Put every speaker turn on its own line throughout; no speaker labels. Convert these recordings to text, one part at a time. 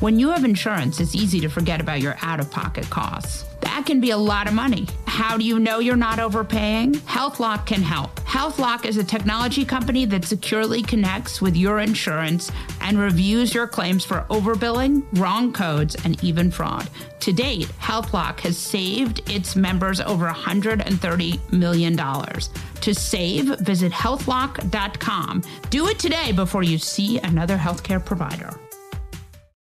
When you have insurance, it's easy to forget about your out of pocket costs. That can be a lot of money. How do you know you're not overpaying? HealthLock can help. HealthLock is a technology company that securely connects with your insurance and reviews your claims for overbilling, wrong codes, and even fraud. To date, HealthLock has saved its members over $130 million. To save, visit healthlock.com. Do it today before you see another healthcare provider.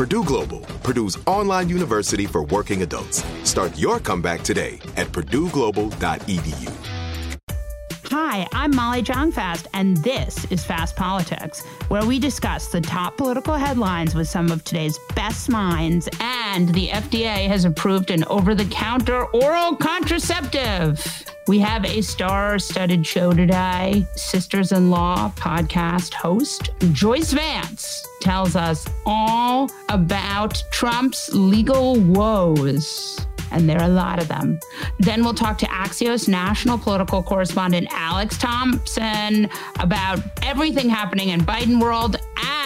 Purdue Global, Purdue's online university for working adults. Start your comeback today at purdueglobal.edu.
Hi, I'm Molly Jong-Fast, and this is Fast Politics, where we discuss the top political headlines with some of today's best minds. And the FDA has approved an over-the-counter oral contraceptive. We have a star-studded show today. Sisters-in-Law podcast host Joyce Vance tells us all about Trump's legal woes and there are a lot of them. Then we'll talk to Axios national political correspondent Alex Thompson about everything happening in Biden world and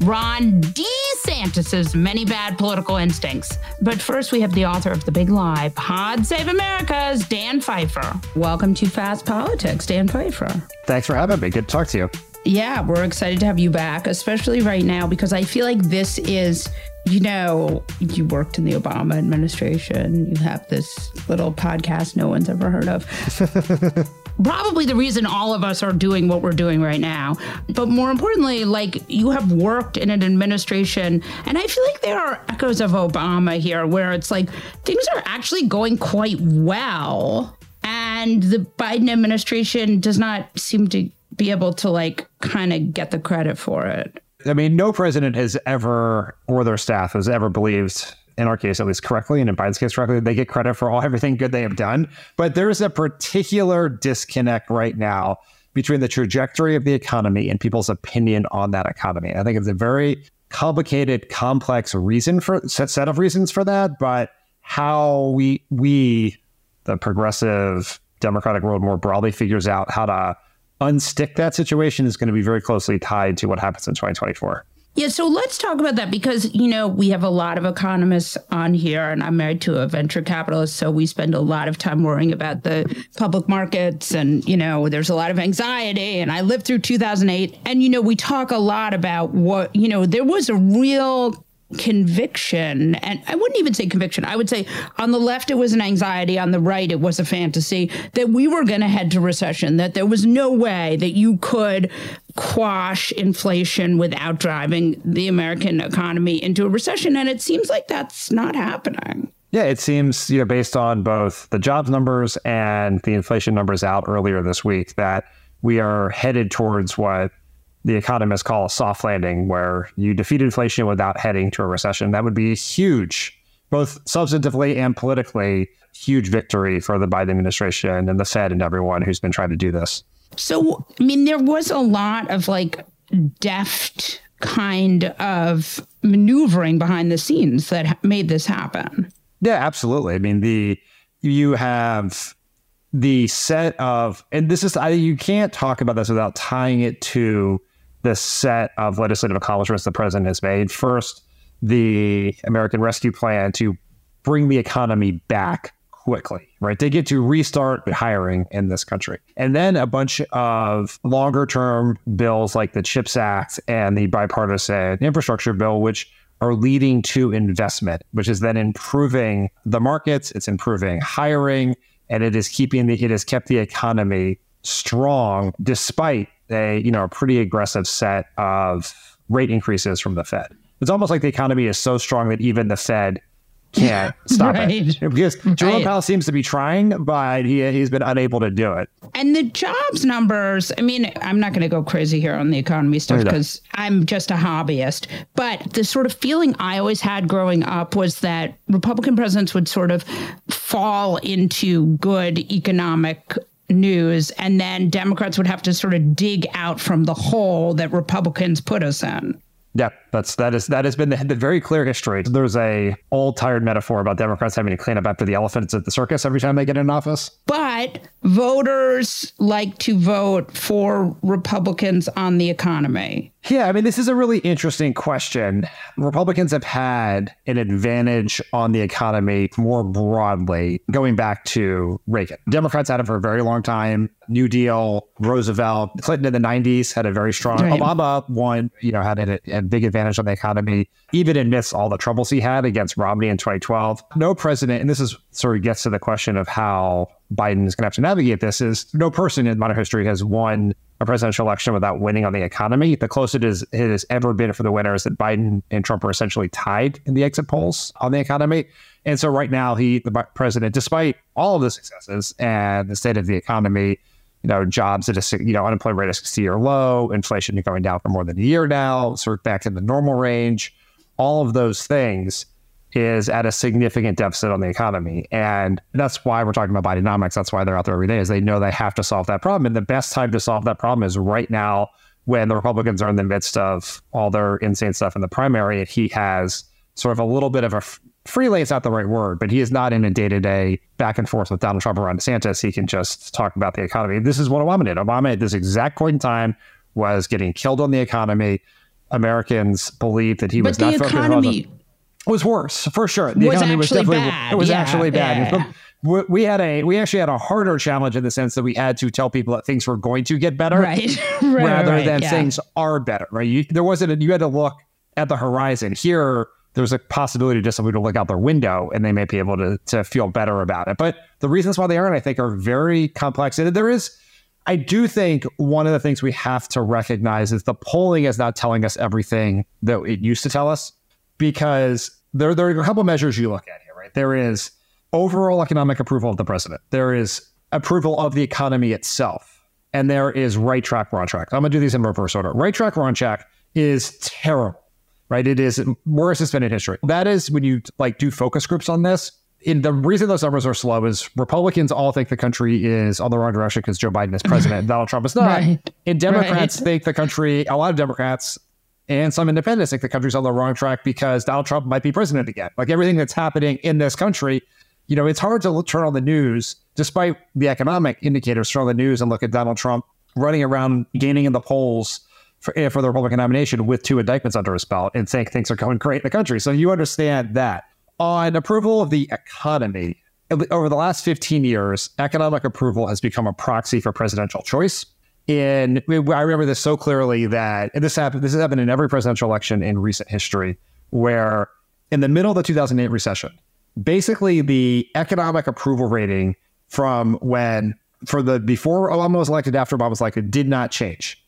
Ron DeSantis's many bad political instincts. But first, we have the author of The Big Lie, Pod Save America's Dan Pfeiffer. Welcome to Fast Politics, Dan Pfeiffer.
Thanks for having me. Good to talk to you.
Yeah, we're excited to have you back, especially right now, because I feel like this is you know, you worked in the Obama administration. You have this little podcast no one's ever heard of. Probably the reason all of us are doing what we're doing right now. But more importantly, like you have worked in an administration, and I feel like there are echoes of Obama here where it's like things are actually going quite well. And the Biden administration does not seem to be able to like kind of get the credit for it.
I mean, no president has ever, or their staff has ever believed, in our case at least correctly, and in Biden's case correctly, they get credit for all everything good they have done. But there's a particular disconnect right now between the trajectory of the economy and people's opinion on that economy. I think it's a very complicated, complex reason for set of reasons for that, but how we we the progressive democratic world more broadly figures out how to unstick that situation is going to be very closely tied to what happens in 2024.
Yeah, so let's talk about that because, you know, we have a lot of economists on here, and I'm married to a venture capitalist. So we spend a lot of time worrying about the public markets, and, you know, there's a lot of anxiety. And I lived through 2008. And, you know, we talk a lot about what, you know, there was a real conviction and i wouldn't even say conviction i would say on the left it was an anxiety on the right it was a fantasy that we were going to head to recession that there was no way that you could quash inflation without driving the american economy into a recession and it seems like that's not happening
yeah, it seems, you know, based on both the jobs numbers and the inflation numbers out earlier this week, that we are headed towards what the economists call a soft landing, where you defeat inflation without heading to a recession. That would be huge, both substantively and politically, huge victory for the Biden administration and the Fed and everyone who's been trying to do this.
So, I mean, there was a lot of like deft kind of maneuvering behind the scenes that made this happen.
Yeah, absolutely. I mean, the you have the set of, and this is, I, you can't talk about this without tying it to the set of legislative accomplishments the president has made. First, the American Rescue Plan to bring the economy back quickly, right? They get to restart hiring in this country. And then a bunch of longer term bills like the CHIPS Act and the bipartisan infrastructure bill, which are leading to investment, which is then improving the markets, it's improving hiring, and it is keeping the it has kept the economy strong despite a you know a pretty aggressive set of rate increases from the Fed. It's almost like the economy is so strong that even the Fed can't stop right. it because Jerome right. Powell seems to be trying, but he he's been unable to do it.
And the jobs numbers. I mean, I'm not going to go crazy here on the economy stuff because I'm just a hobbyist. But the sort of feeling I always had growing up was that Republican presidents would sort of fall into good economic news and then Democrats would have to sort of dig out from the hole that Republicans put us in.
Yeah, that's that is that has been the, the, very clear history. There's a old tired metaphor about Democrats having to clean up after the elephants at the circus every time they get in office.
But voters like to vote for Republicans on the economy.
Yeah, I mean, this is a really interesting question. Republicans have had an advantage on the economy more broadly going back to Reagan. Democrats had it for a very long time. New Deal, Roosevelt, Clinton in the 90s had a very strong. Right. Obama won, you know, had a, a big advantage on the economy, even amidst all the troubles he had against Romney in 2012. No president, and this is sort of gets to the question of how Biden is going to have to navigate this, is no person in modern history has won a presidential election without winning on the economy. The closest it, is, it has ever been for the winner is that Biden and Trump are essentially tied in the exit polls on the economy. And so right now, he, the president, despite all of the successes and the state of the economy, you know, jobs at a, you know, unemployment rate is 60 year low, inflation going down for more than a year now, sort of back in the normal range, all of those things is at a significant deficit on the economy. And that's why we're talking about Bidenomics. That's why they're out there every day, is they know they have to solve that problem. And the best time to solve that problem is right now when the Republicans are in the midst of all their insane stuff in the primary. And he has sort of a little bit of a freelay is not the right word, but he is not in a day to day back and forth with Donald Trump around DeSantis. He can just talk about the economy. This is what Obama did. Obama at this exact point in time was getting killed on the economy. Americans believed that he
but
was not
focused on the
was worse for sure. The was economy was definitely
bad.
it was
yeah,
actually bad.
Yeah.
We had a we actually had a harder challenge in the sense that we had to tell people that things were going to get better,
right? right
rather
right,
than
yeah.
things are better. Right? You, there wasn't a, you had to look at the horizon. Here, there's a possibility just somebody to look out their window and they may be able to to feel better about it. But the reasons why they aren't, I think, are very complex. And there is. I do think one of the things we have to recognize is the polling is not telling us everything that it used to tell us because there, there are a couple measures you look at here, right? There is overall economic approval of the president. There is approval of the economy itself. And there is right track, wrong track. I'm going to do these in reverse order. Right track, wrong track is terrible, right? It is worst it's been history. That is when you like do focus groups on this. In the reason those numbers are slow is Republicans all think the country is on the wrong direction because Joe Biden is president Donald Trump is not.
Right.
And Democrats
Right.
think the country, a lot of Democrats and some independents think the country's on the wrong track because Donald Trump might be president again. Like everything that's happening in this country, you know, it's hard to look, turn on the news, despite the economic indicators, turn on the news and look at Donald Trump running around, gaining in the polls for, eh, for the Republican nomination with two indictments under his belt and think things are going great in the country. So you understand that. On approval of the economy, over the last 15 years, economic approval has become a proxy for presidential choice. And I remember this so clearly that this happened. This has happened in every presidential election in recent history, where in the middle of the 2008 recession, basically the economic approval rating from when for the before Obama was elected, after Obama was elected, did not change.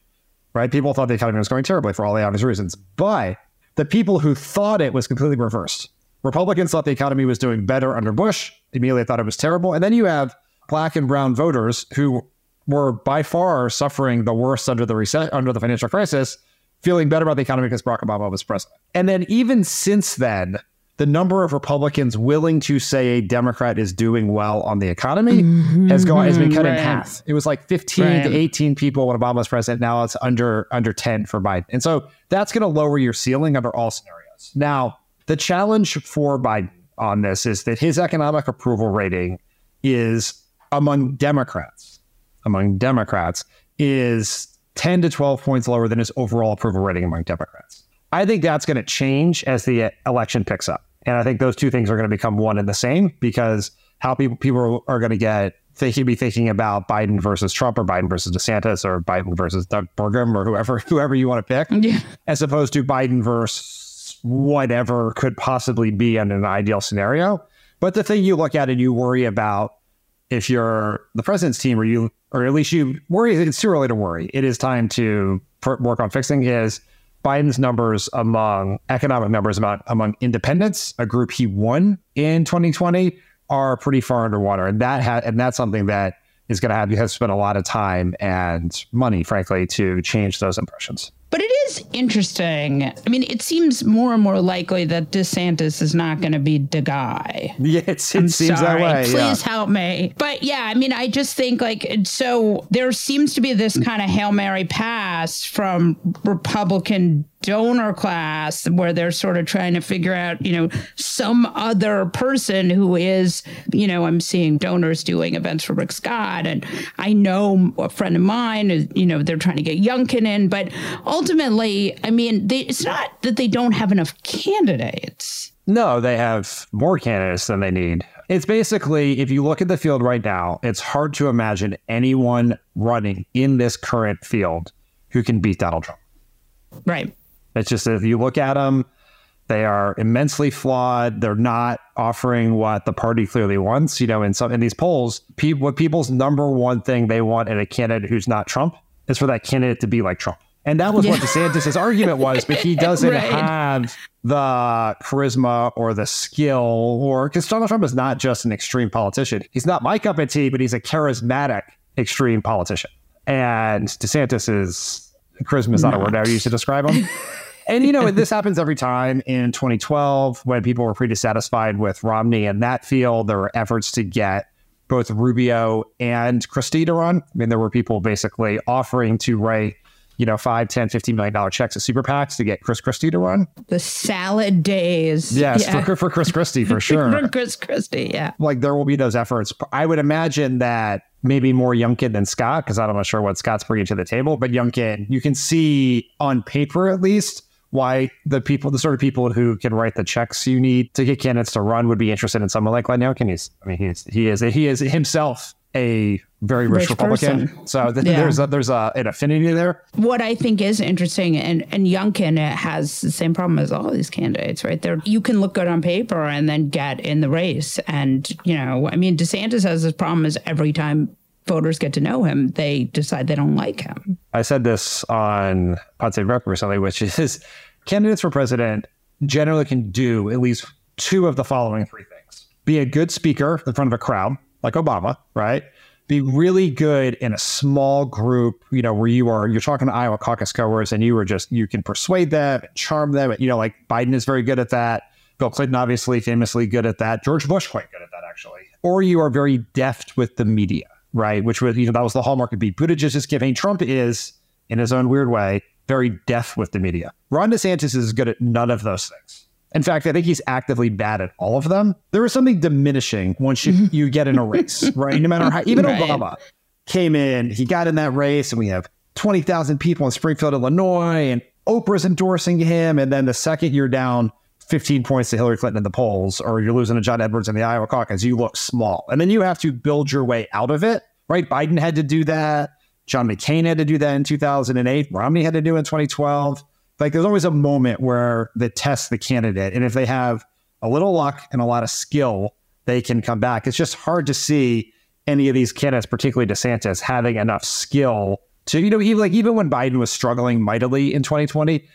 Right? People thought the economy was going terribly for all the obvious reasons, but the people who thought it was completely reversed. Republicans thought the economy was doing better under Bush. Immediately thought it was terrible, and then you have black and brown voters who were by far suffering the worst under the reset under the financial crisis, feeling better about the economy because Barack Obama was president. And then even since then, the number of Republicans willing to say a Democrat is doing well on the economy has gone has been mm-hmm. cut in half. It was like 15
Right.
to 18 people when Obama was president. Now it's under under 10 for Biden. And so that's going to lower your ceiling under all scenarios. Now, the challenge for Biden on this is that his economic approval rating is among Democrats, among Democrats, is 10 to 12 points lower than his overall approval rating among Democrats. I think that's going to change as the election picks up. And I think those two things are going to become one and the same because how people, people are going to get thinking be thinking about Biden versus Trump or Biden versus DeSantis or Biden versus Doug Burgum or whoever whoever you want to pick, yeah. as opposed to Biden versus whatever could possibly be in an ideal scenario. But the thing you look at and you worry about if you're the president's team or you or at least you worry it's too early to worry. It is time to work on fixing is Biden's numbers among economic numbers among, among independents, a group he won in 2020, are pretty far underwater. And that ha- and that's something that is going to have you have to spend a lot of time and money, frankly, to change those impressions.
But it is interesting. I mean, it seems more and more likely that DeSantis is not going to be the guy.
Yeah, it, seems sorry. that way.
Please
yeah.
help me. But yeah, I mean, I just think like so. There seems to be this kind of hail mary pass from Republican donor class where they're sort of trying to figure out, you know, some other person who is, you know, I'm seeing donors doing events for Rick Scott. And I know a friend of mine you know, they're trying to get Youngkin in. But ultimately, I mean, they, it's not that they don't have enough candidates.
No, they have more candidates than they need. It's basically, if you look at the field right now, it's hard to imagine anyone running in this current field who can beat Donald Trump.
Right.
It's just if you look at them, they are immensely flawed. They're not offering what the party clearly wants. You know, in some in these polls, pe- what people's number one thing they want in a candidate who's not Trump is for that candidate to be like Trump. And that was yeah. what DeSantis' argument was, but he doesn't right. have the charisma or the skill, or because Donald Trump is not just an extreme politician. He's not my cup of tea, but he's a charismatic extreme politician. And DeSantis is charisma is not, not. a word I use to describe him. And you know, this happens every time. In 2012, when people were pretty dissatisfied with Romney in that field, there were efforts to get both Rubio and Christie to run. I mean, there were people basically offering to write, you know, five, 10, 15 million dollar checks to super PACs to get Chris Christie to run.
The salad days.
Yes, yeah. for, for Chris Christie, for sure.
for Chris Christie, yeah.
Like there will be those efforts. I would imagine that maybe more Youngkin than Scott, because I'm not sure what Scott's bringing to the table, but Youngkin, you can see on paper at least why the people, the sort of people who can write the checks you need to get candidates to run would be interested in someone like Glenn Youngkin. He's, I mean, he's, he is, he is himself a very rich, rich Republican. Person. So th- yeah. there's a, there's a, an affinity there.
What I think is interesting, and and Youngkin has the same problem as all these candidates, right? There, you can look good on paper and then get in the race, and you know, I mean, DeSantis has this problem is every time voters get to know him, they decide they don't like him.
I said this on Pod Save recently, which is candidates for president generally can do at least two of the following three things be a good speaker in front of a crowd, like Obama, right? Be really good in a small group, you know, where you are, you're talking to Iowa caucus goers and you are just, you can persuade them charm them. You know, like Biden is very good at that. Bill Clinton, obviously, famously good at that. George Bush, quite good at that, actually. Or you are very deft with the media right? Which was, you know, that was the hallmark of Pete Buttigieg's campaign. Trump is, in his own weird way, very deft with the media. Ron DeSantis is good at none of those things. In fact, I think he's actively bad at all of them. There is something diminishing once you, you get in a race, right? No matter how, even right. Obama came in, he got in that race, and we have 20,000 people in Springfield, Illinois, and Oprah's endorsing him. And then the second you're down 15 points to Hillary Clinton in the polls, or you're losing to John Edwards in the Iowa caucus, you look small. And then you have to build your way out of it, right? Biden had to do that. John McCain had to do that in 2008. Romney had to do it in 2012. Like there's always a moment where they test the candidate. And if they have a little luck and a lot of skill, they can come back. It's just hard to see any of these candidates, particularly DeSantis, having enough skill to, you know, even like even when Biden was struggling mightily in 2020,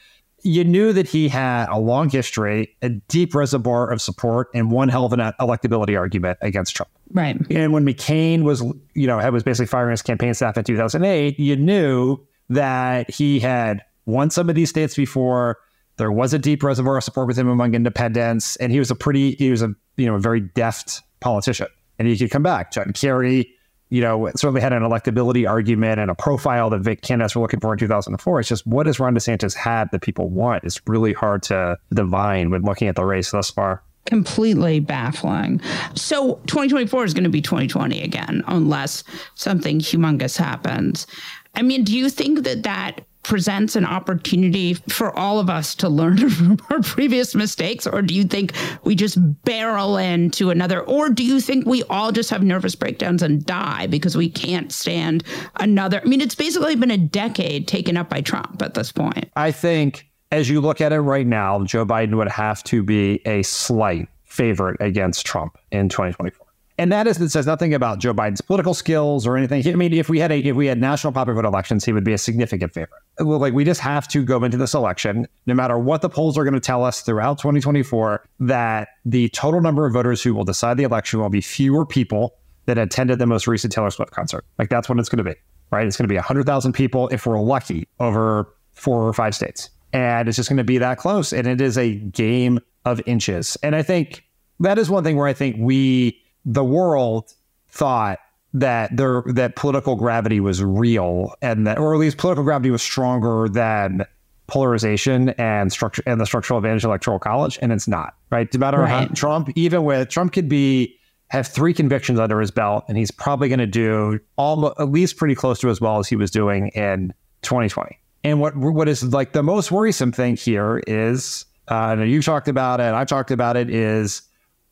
you knew that he had a long history, a deep reservoir of support, and one hell of an electability argument against Trump.
Right.
And when McCain was, you know, was basically firing his campaign staff in 2008, you knew that he had won some of these states before. There was a deep reservoir of support with him among independents, and he was a pretty, he was a, you know, a very deft politician, and he could come back. John Kerry, you know, certainly had an electability argument and a profile that Vic candidates were looking for in 2004. It's just what has Ron DeSantis had that people want? It's really hard to divine when looking at the race thus far.
completely baffling. So 2024 is going to be 2020 again, unless something humongous happens. I mean, do you think that that presents an opportunity for all of us to learn from our previous mistakes? Or do you think we just barrel into another? Or do you think we all just have nervous breakdowns and die because we can't stand another? I mean, it's basically been a decade taken up by Trump at this point.
I think as you look at it right now, Joe Biden would have to be a slight favorite against Trump in 2024. And that is, it says nothing about Joe Biden's political skills or anything. I mean, if we had a, if we had national popular vote elections, he would be a significant favorite. Well, like we just have to go into this election, no matter what the polls are going to tell us throughout 2024, that the total number of voters who will decide the election will be fewer people that attended the most recent Taylor Swift concert. Like that's what it's going to be, right? It's going to be 100,000 people if we're lucky over four or five states. And it's just going to be that close. And it is a game of inches. And I think that is one thing where I think we, the world thought that there that political gravity was real and that or at least political gravity was stronger than polarization and structure and the structural advantage of electoral college and it's not right no matter right. how trump even with trump could be have three convictions under his belt and he's probably going to do almost at least pretty close to as well as he was doing in 2020 and what what is like the most worrisome thing here is uh, and you talked about it i've talked about it is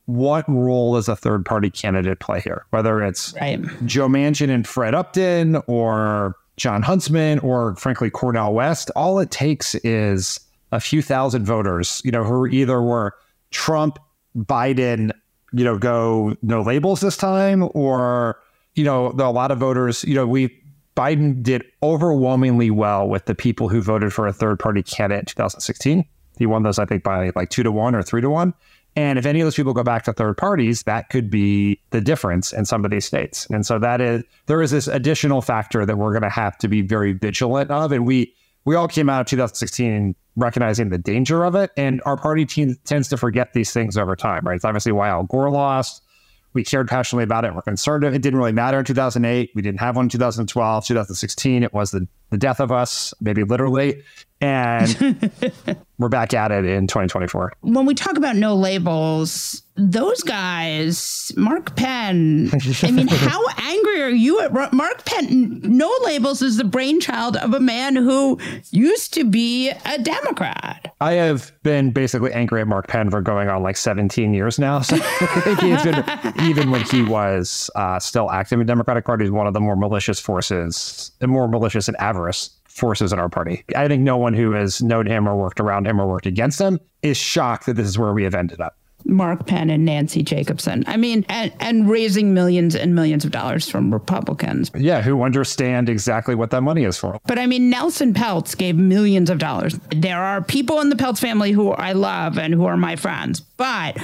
what role does a third party candidate play here? Whether it's right. Joe Manchin and Fred Upton or Jon Huntsman or frankly Cornel West, all it takes is a few thousand voters, you know, who either were Trump, Biden, you know, go no labels this time, or, you know, a lot of voters, you know, we Biden did overwhelmingly well with the people who voted for a third party candidate in 2016. He won those, I think, by like two to one or three to one. And if any of those people go back to third parties, that could be the difference in some of these states. And so that is there is this additional factor that we're going to have to be very vigilant of. And we we all came out of 2016 recognizing the danger of it, and our party team tends to forget these things over time. Right? It's obviously why Al Gore lost. We cared passionately about it. We're concerned. It didn't really matter in 2008. We didn't have one in 2012. 2016, it was the, the death of us, maybe literally. And we're back at it in 2024.
When we talk about no labels, those guys, Mark Penn, I mean, how angry are you at Mark Penn? No labels is the brainchild of a man who used to be a Democrat.
I have been basically angry at Mark Penn for going on like 17 years now. So been, even when he was uh, still active in the Democratic Party, one of the more malicious forces, more malicious and avarice forces in our party. I think no one who has known him or worked around him or worked against him is shocked that this is where we have ended up.
Mark Penn and Nancy Jacobson. I mean, and, and raising millions and millions of dollars from Republicans.
Yeah, who understand exactly what that money is for.
But I mean, Nelson Peltz gave millions of dollars. There are people in the Peltz family who I love and who are my friends, but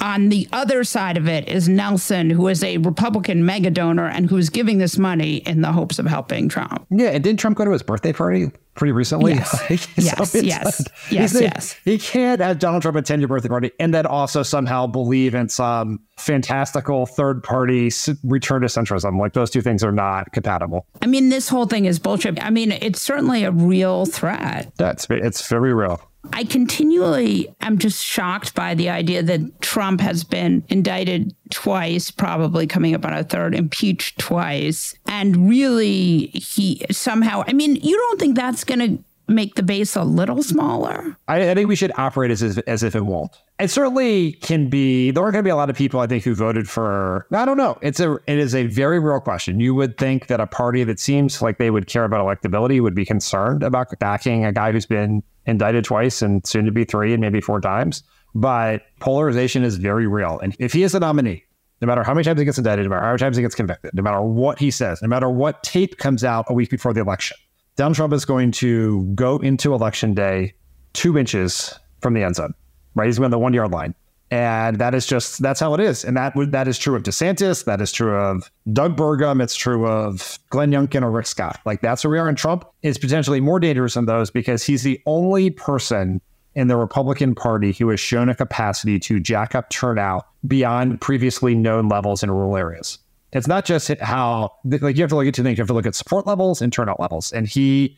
on the other side of it is Nelson, who is a Republican mega donor and who's giving this money in the hopes of helping Trump.
Yeah, and didn't Trump go to his birthday party pretty recently?
Yes, yes, yes, yes, yes.
He can't have Donald Trump attend your birthday party and then also somehow believe in some fantastical third party return to centrism. Like those two things are not compatible.
I mean, this whole thing is bullshit. I mean, it's certainly a real threat.
That's it's very real.
I continually am just shocked by the idea that Trump has been indicted twice, probably coming up on a third, impeached twice. And really, he somehow, I mean, you don't think that's going to make the base a little smaller?
I, I, think we should operate as, as if it won't. It certainly can be. There are going to be a lot of people, I think, who voted for. I don't know. It's a. It is a very real question. You would think that a party that seems like they would care about electability would be concerned about backing a guy who's been indicted twice and soon to be three and maybe four times. But polarization is very real. And if he is a nominee, no matter how many times he gets indicted, no matter how many times he gets convicted, no matter what he says, no matter what tape comes out a week before the election, Donald Trump is going to go into election day two inches from the end zone, right? He's going on the one yard line. And that is just that's how it is. And that that is true of DeSantis. That is true of Doug Burgum. It's true of Glenn Youngkin or Rick Scott. Like that's where we are. And Trump is potentially more dangerous than those because he's the only person in the Republican Party who has shown a capacity to jack up turnout beyond previously known levels in rural areas. It's not just how like you have to look at two things. You have to look at support levels and turnout levels. And he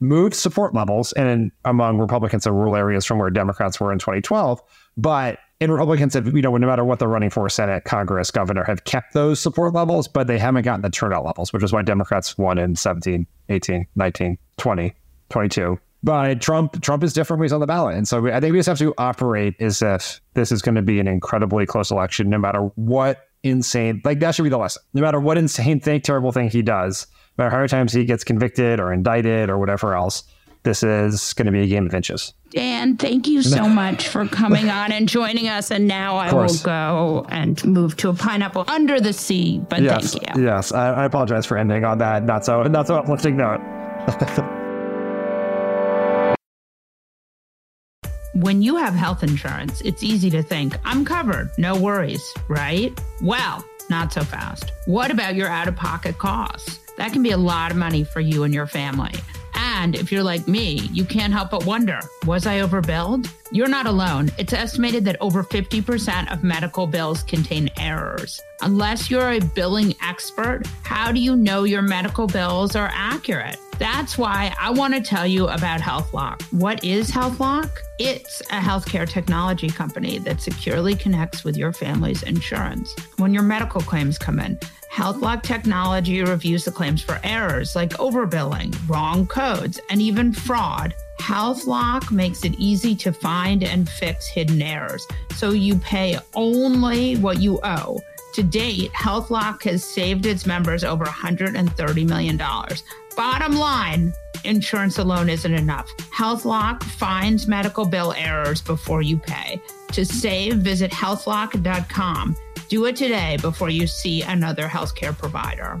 moved support levels and among Republicans in rural areas from where Democrats were in 2012. But in Republicans have, you know, no matter what they're running for, Senate, Congress, governor, have kept those support levels, but they haven't gotten the turnout levels, which is why Democrats won in 17, 18, 19, 20, 22. But Trump, Trump is different when he's on the ballot. And so I think we just have to operate as if this is going to be an incredibly close election, no matter what insane, like that should be the lesson. No matter what insane thing, terrible thing he does, no matter how many times he gets convicted or indicted or whatever else, this is going to be a game of inches.
Dan, thank you so much for coming on and joining us. And now I will go and move to a pineapple under the sea. But
yes,
thank you.
Yes, I, I apologize for ending on that not so not so uplifting note.
when you have health insurance, it's easy to think, I'm covered, no worries, right? Well, not so fast. What about your out of pocket costs? That can be a lot of money for you and your family. And if you're like me, you can't help but wonder was I overbilled? You're not alone. It's estimated that over 50% of medical bills contain errors. Unless you're a billing expert, how do you know your medical bills are accurate? That's why I want to tell you about HealthLock. What is HealthLock? It's a healthcare technology company that securely connects with your family's insurance. When your medical claims come in, HealthLock technology reviews the claims for errors like overbilling, wrong and even fraud. HealthLock makes it easy to find and fix hidden errors, so you pay only what you owe. To date, HealthLock has saved its members over $130 million. Bottom line, insurance alone isn't enough. HealthLock finds medical bill errors before you pay. To save, visit healthlock.com. Do it today before you see another healthcare provider.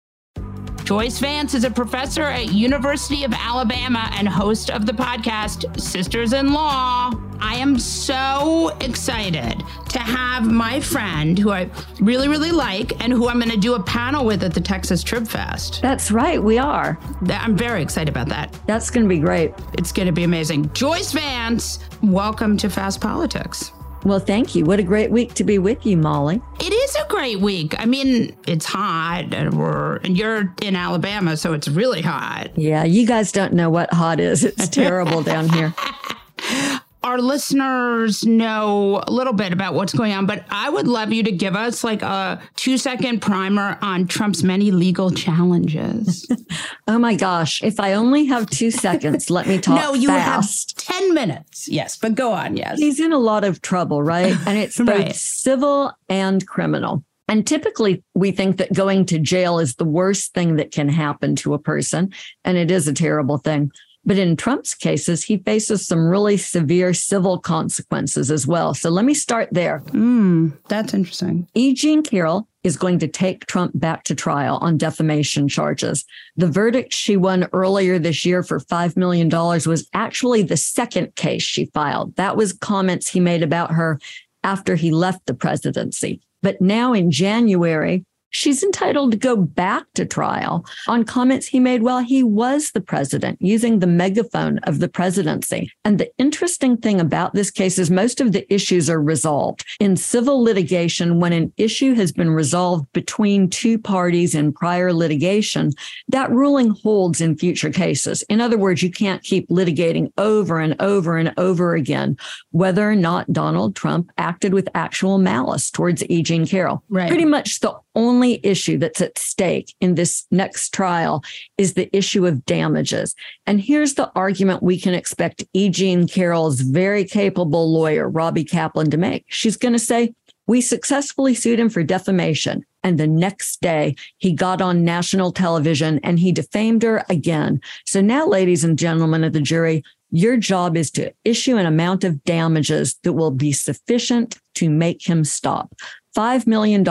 Joyce Vance is a professor at University of Alabama and host of the podcast Sisters in Law. I am so excited to have my friend who I really, really like and who I'm going to do a panel with at the Texas Trib Fest.
That's right, we are.
I'm very excited about that.
That's going to be great.
It's going to be amazing. Joyce Vance, welcome to Fast Politics.
Well, thank you. What a great week to be with you, Molly.
It is a great week. I mean, it's hot, and we're and you're in Alabama, so it's really hot.
Yeah, you guys don't know what hot is. It's terrible down here.
Our listeners know a little bit about what's going on, but I would love you to give us like a two second primer on Trump's many legal challenges.
oh my gosh. If I only have two seconds, let me talk.
no, you
fast.
have 10 minutes. Yes, but go on. Yes.
He's in a lot of trouble, right? And it's both
Right.
civil and criminal. And typically, we think that going to jail is the worst thing that can happen to a person. And it is a terrible thing. But in Trump's cases, he faces some really severe civil consequences as well. So let me start there.
Mm, that's interesting.
E. Jean Carroll is going to take Trump back to trial on defamation charges. The verdict she won earlier this year for $5 million was actually the second case she filed. That was comments he made about her after he left the presidency. But now in January, she's entitled to go back to trial on comments he made while he was the president, using the megaphone of the presidency. And the interesting thing about this case is most of the issues are resolved. In civil litigation, when an issue has been resolved between two parties in prior litigation, that ruling holds in future cases. In other words, you can't keep litigating over and over and over again whether or not Donald Trump acted with actual malice towards E. Jean Carroll.
Right.
Pretty much the only issue that's at stake in this next trial is the issue of damages. And here's the argument we can expect E. Jean Carroll's very capable lawyer, Robbie Kaplan, to make. She's going to say, we successfully sued him for defamation. And the next day, he got on national television and he defamed her again. So now, ladies and gentlemen of the jury, your job is to issue an amount of damages that will be sufficient to make him stop. $5 million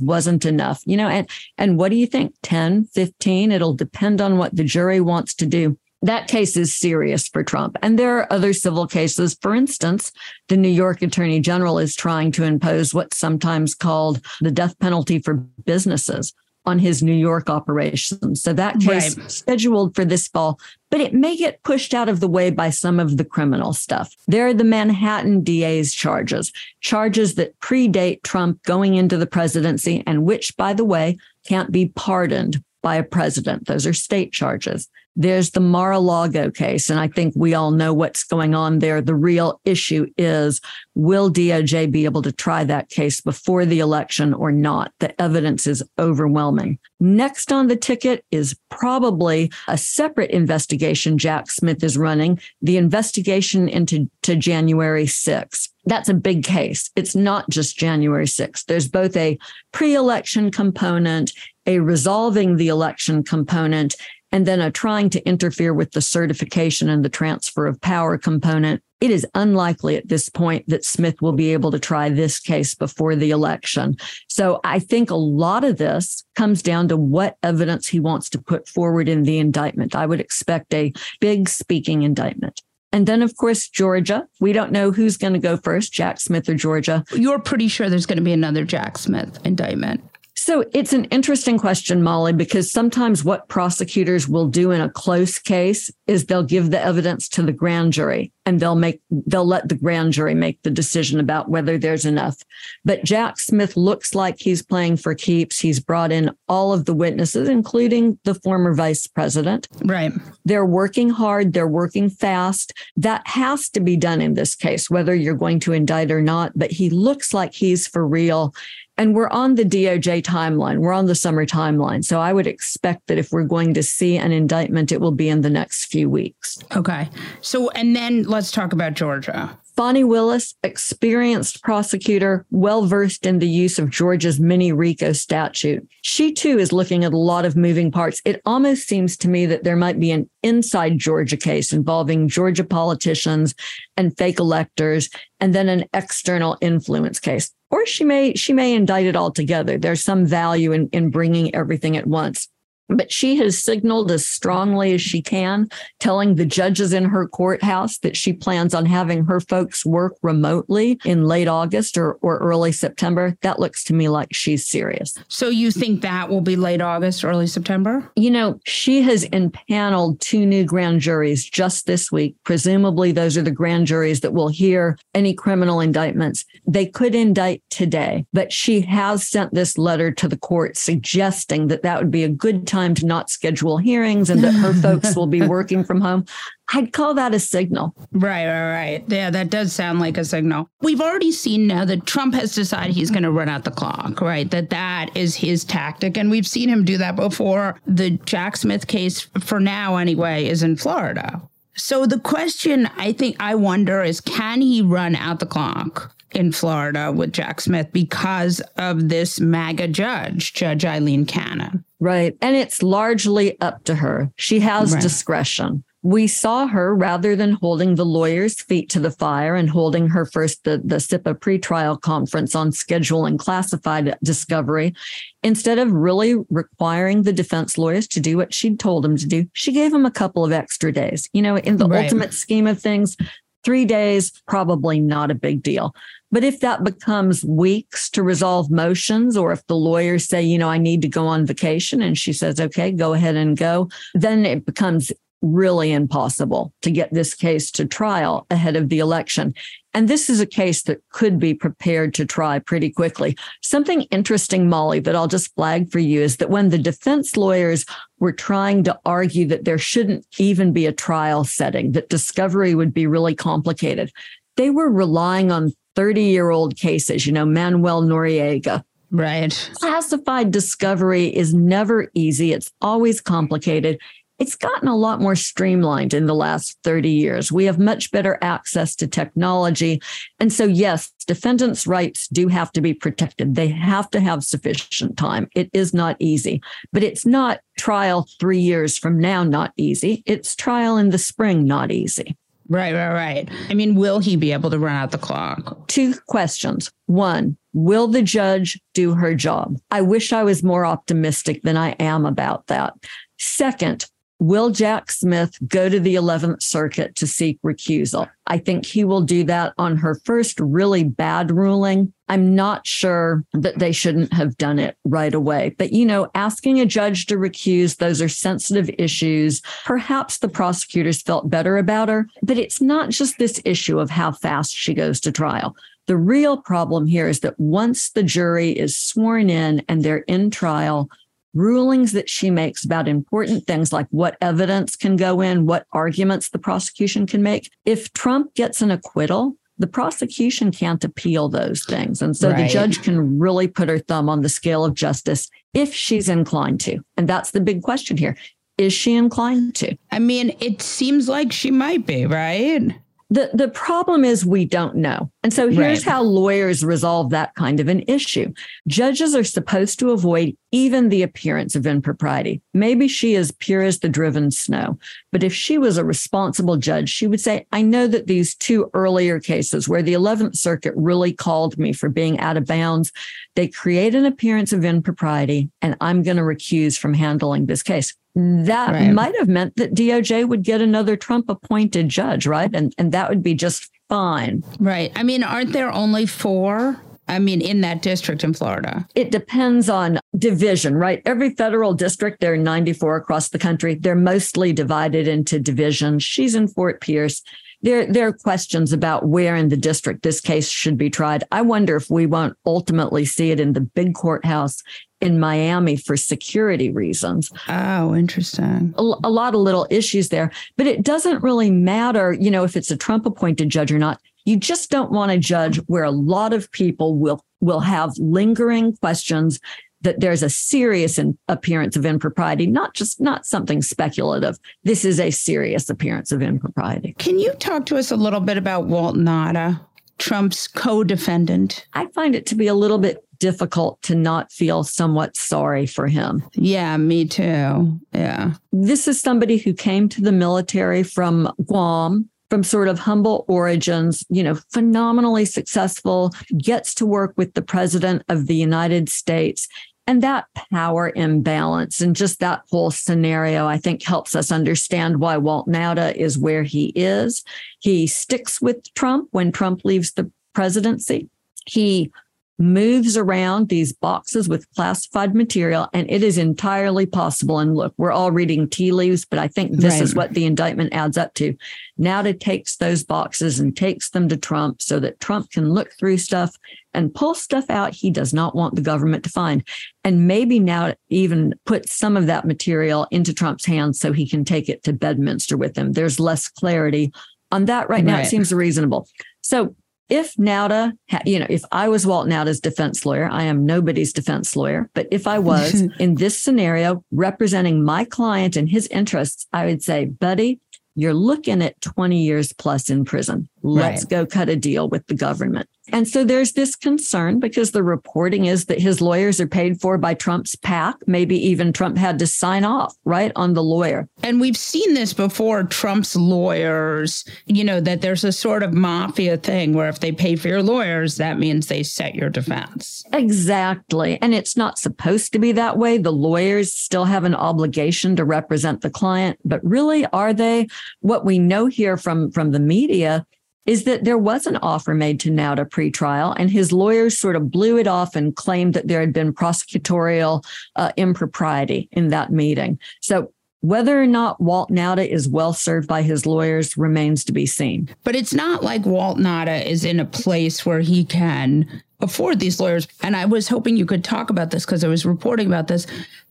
wasn't enough, you know, and, and what do you think? 10, 15? It'll depend on what the jury wants to do. That case is serious for Trump. And there are other civil cases. For instance, the New York Attorney General is trying to impose what's sometimes called the death penalty for businesses on his New York operations. So that case
Right.
scheduled for this fall, but it may get pushed out of the way by some of the criminal stuff. There are the Manhattan DA's charges, charges that predate Trump going into the presidency and which, by the way, can't be pardoned by a president. Those are state charges. There's the Mar-a-Lago case, and I think we all know what's going on there. The real issue is will DOJ be able to try that case before the election or not? The evidence is overwhelming. Next on the ticket is probably a separate investigation Jack Smith is running, the investigation into to January 6th. That's a big case. It's not just January 6th. There's both a pre-election component, a resolving the election component, and then a trying to interfere with the certification and the transfer of power component. It is unlikely at this point that Smith will be able to try this case before the election. So I think a lot of this comes down to what evidence he wants to put forward in the indictment. I would expect a big speaking indictment. And then, of course, Georgia. We don't know who's going to go first, Jack Smith or Georgia.
You're pretty sure there's going to be another Jack Smith indictment.
So it's an interesting question, Molly, because sometimes what prosecutors will do in a close case is they'll give the evidence to the grand jury and they'll make they'll let the grand jury make the decision about whether there's enough. But Jack Smith looks like he's playing for keeps. He's brought in all of the witnesses, including the former vice president.
Right.
They're working hard, they're working fast. That has to be done in this case, whether you're going to indict or not. But he looks like he's for real. And we're on the DOJ timeline. We're on the summer timeline. So I would expect that if we're going to see an indictment, it will be in the next few weeks.
Okay. So, and then let's talk about Georgia.
Fani Willis, experienced prosecutor, well versed in the use of Georgia's mini RICO statute. She too is looking at a lot of moving parts. It almost seems to me that there might be an inside Georgia case involving Georgia politicians and fake electors, and then an external influence case. Or she may she may indict it all together. There's some value in, in bringing everything at once. But she has signaled as strongly as she can, telling the judges in her courthouse that she plans on having her folks work remotely in late August or, or early September. That looks to me like she's serious.
So you think that will be late August, early September?
You know, she has impaneled two new grand juries just this week. Presumably, those are the grand juries that will hear any criminal indictments. They could indict today, but she has sent this letter to the court suggesting that that would be a good time to not schedule hearings and that her folks will be working from home. I'd call that a signal.
Right, right, right. Yeah, that does sound like a signal. We've already seen now that Trump has decided he's going to run out the clock, right? That that is his tactic. And we've seen him do that before. The Jack Smith case, for now anyway, is in Florida. So the question I think I wonder is can he run out the clock? In Florida with Jack Smith because of this MAGA judge, Judge Aileen Cannon.
Right. And it's largely up to her. She has right. discretion we saw her rather than holding the lawyer's feet to the fire and holding her first the, the CIPA pretrial conference on scheduling classified discovery, instead of really requiring the defense lawyers to do what she'd told them to do, she gave them a couple of extra days. You know, in the right. ultimate scheme of things, three days, probably not a big deal. But if that becomes weeks to resolve motions, or if the lawyers say, you know, I need to go on vacation, and she says, okay, go ahead and go, then it becomes really impossible to get this case to trial ahead of the election. And this is a case that could be prepared to try pretty quickly. Something interesting, Molly, that I'll just flag for you is that when the defense lawyers were trying to argue that there shouldn't even be a trial setting, that discovery would be really complicated, they were relying on 30 year old cases, you know, Manuel Noriega,
Right.
Classified discovery is never easy. It's always complicated it's gotten a lot more streamlined in the last 30 years. We have much better access to technology. And so, yes, defendants' rights do have to be protected. They have to have sufficient time. It is not easy, but it's not trial three years from now, not easy. It's trial in the spring, not easy.
Right, right, right. I mean, will he be able to run out the clock?
Two questions. One, will the judge do her job? I wish I was more optimistic than I am about that. Second, Will Jack Smith go to the 11th Circuit to seek recusal? I think he will do that on her first really bad ruling. I'm not sure that they shouldn't have done it right away. But, you know, asking a judge to recuse, those are sensitive issues. Perhaps the prosecutors felt better about her, but it's not just this issue of how fast she goes to trial. The real problem here is that once the jury is sworn in and they're in trial, rulings that she makes about important things like what evidence can go in, what arguments the prosecution can make. If Trump gets an acquittal, the prosecution can't appeal those things. And so right. the judge can really put her thumb on the scale of justice if she's inclined to. And that's the big question here. Is she inclined to?
I mean, it seems like she might be, right?
The the problem is we don't know. And so here's right. how lawyers resolve that kind of an issue. Judges are supposed to avoid even the appearance of impropriety. Maybe she is pure as the driven snow. But if she was a responsible judge, she would say, I know that these two earlier cases where the 11th Circuit really called me for being out of bounds, they create an appearance of impropriety, and I'm going to recuse from handling this case that right. might have meant that DOJ would get another Trump appointed judge, right? And and that would be just fine.
Right. I mean, aren't there only four? I mean, in that district in Florida?
It depends on division, right? Every federal district, there are 94 across the country. They're mostly divided into divisions. She's in Fort Pierce. There, there are questions about where in the district this case should be tried. I wonder if we won't ultimately see it in the big courthouse in Miami for security reasons.
Oh, interesting.
A, a, lot of little issues there, but it doesn't really matter, you know, if it's a Trump appointed judge or not. You just don't want a judge where a lot of people will will have lingering questions that there's a serious in, appearance of impropriety, not just not something speculative. This is a serious appearance of impropriety.
Can you talk to us a little bit about Walt Nauta? Trump's co defendant.
I find it to be a little bit difficult to not feel somewhat sorry for him.
Yeah, me too. Yeah.
This is somebody who came to the military from Guam, from sort of humble origins, you know, phenomenally successful, gets to work with the president of the United States And that power imbalance and just that whole scenario, I think helps us understand why Walt Nauta is where he is. He sticks with Trump when Trump leaves the presidency. He moves around these boxes with classified material, and it is entirely possible. And look, we're all reading tea leaves, but I think this right. is what the indictment adds up to. Nauta takes those boxes and takes them to Trump so that Trump can look through stuff and pull stuff out he does not want the government to find. And maybe now even put some of that material into Trump's hands so he can take it to Bedminster with him. There's less clarity on that right now. Right. It seems reasonable. So if Nauta, you know, if I was Walt Nauta's defense lawyer, I am nobody's defense lawyer, but if I was in this scenario representing my client and his interests, I would say, buddy, you're looking at 20 years plus in prison. Let's right. go cut a deal with the government. And so there's this concern because the reporting is that his lawyers are paid for by Trump's PAC. Maybe even Trump had to sign off, right, on the lawyer.
And we've seen this before Trump's lawyers, you know, that there's a sort of mafia thing where if they pay for your lawyers, that means they set your defense.
Exactly. And it's not supposed to be that way. The lawyers still have an obligation to represent the client, but really, are they? What we know here from, from the media is that there was an offer made to Nauta pre-trial, and his lawyers sort of blew it off and claimed that there had been prosecutorial uh, impropriety in that meeting. So whether or not Walt Nauta is well served by his lawyers remains to be seen.
But it's not like Walt Nauta is in a place where he can afford these lawyers. And I was hoping you could talk about this because I was reporting about this.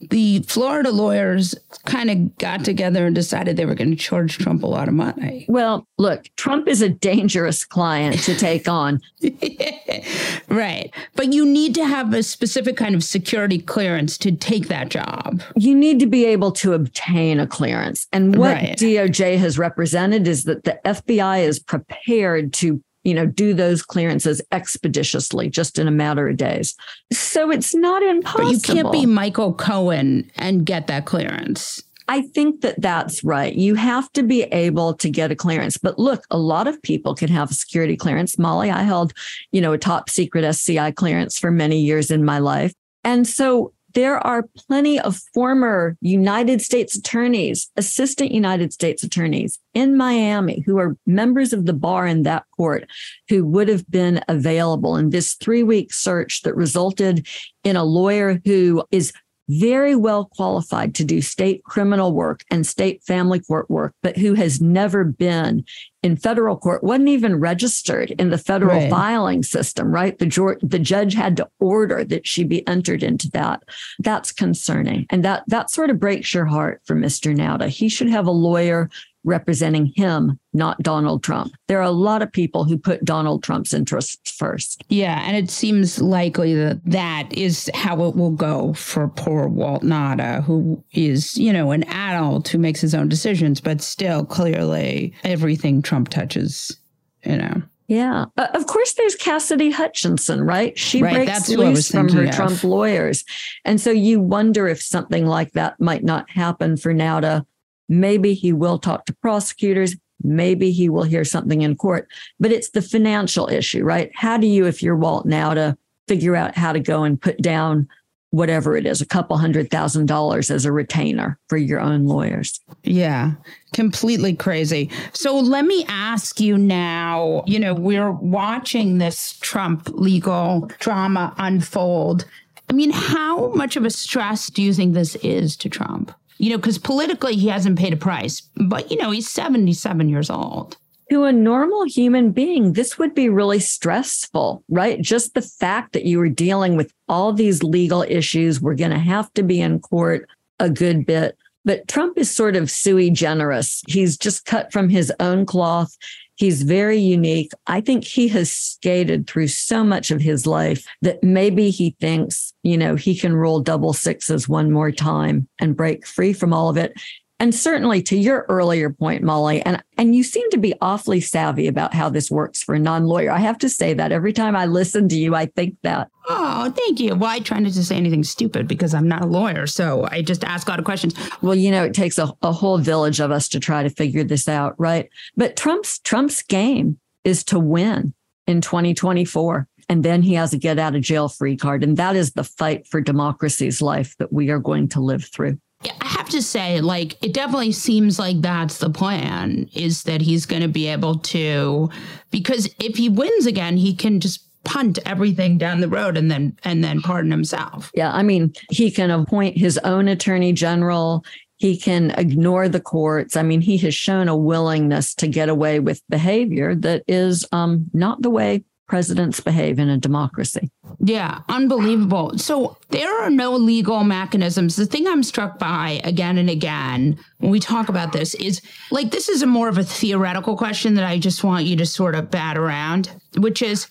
The Florida lawyers kind of got together and decided they were going to charge Trump a lot of money.
Well, look, Trump is a dangerous client to take on.
right. But you need to have a specific kind of security clearance to take that job.
You need to be able to obtain a clearance. And what right. DOJ has represented is that the FBI is prepared to you know, do those clearances expeditiously, just in a matter of days. So it's not impossible.
But you can't be Michael Cohen and get that clearance.
I think that that's right. You have to be able to get a clearance. But look, a lot of people can have a security clearance. Molly, I held, you know, a top secret SCI clearance for many years in my life. And so there are plenty of former United States attorneys, assistant United States attorneys in Miami who are members of the bar in that court who would have been available. In this three week search that resulted in a lawyer who is very well qualified to do state criminal work and state family court work, but who has never been in federal court, wasn't even registered in the federal right. filing system, right? The, the judge had to order that she be entered into that. That's concerning. And that, that sort of breaks your heart for Mr. Nauta. He should have a lawyer representing him, not Donald Trump. There are a lot of people who put Donald Trump's interests first.
Yeah, and it seems likely that that is how it will go for poor Walt Nauta, who is, you know, an adult who makes his own decisions, but still clearly everything Trump touches, you know.
Yeah. Uh, of course, there's Cassidy Hutchinson, right? She right, breaks loose from her of. Trump lawyers. And so you wonder if something like that might not happen for Nauta Maybe he will talk to prosecutors. Maybe he will hear something in court, but it's the financial issue, right? How do you, if you're Walt Nauta figure out how to go and put down whatever it is, a couple hundred thousand dollars as a retainer for your own lawyers.
Yeah, completely crazy. So let me ask you now you know, we're watching this Trump legal drama unfold. I mean, how much of a stress do you think this is to Trump? You know, because politically he hasn't paid a price, but, you know, he's 77 years old.
To a normal human being, this would be really stressful, right? Just the fact that you were dealing with all these legal issues, we're going to have to be in court a good bit. But Trump is sort of sui generis. He's just cut from his own cloth. He's very unique. I think he has skated through so much of his life that maybe he thinks, you know, he can roll double sixes one more time and break free from all of it. And certainly to your earlier point, Molly, and, and you seem to be awfully savvy about how this works for a non-lawyer. I have to say that every time I listen to you, I think that.
Oh, thank you. Well, I try not to say anything stupid because I'm not a lawyer. So I just ask a lot of questions.
Well, you know, it takes a, a whole village of us to try to figure this out, right? But Trump's Trump's game is to win in 2024. and then he has a get out of jail free card. And that is the fight for democracy's life that we are going to live through.
I have to say, like, it definitely seems like that's the plan is that he's going to be able to, because if he wins again, he can just punt everything down the road and then and then pardon himself.
Yeah, I mean, he can appoint his own attorney general. He can ignore the courts. I mean, he has shown a willingness to get away with behavior that is um, not the way presidents behave in a democracy.
Yeah, unbelievable. So there are no legal mechanisms. The thing I'm struck by again and again when we talk about this is like this is a more of a theoretical question that I just want you to sort of bat around, which is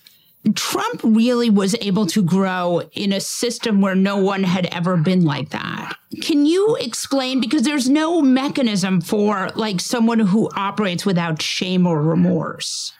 Trump really was able to grow in a system where no one had ever been like that. Can you explain? Because there's no mechanism for like someone who operates without shame or remorse.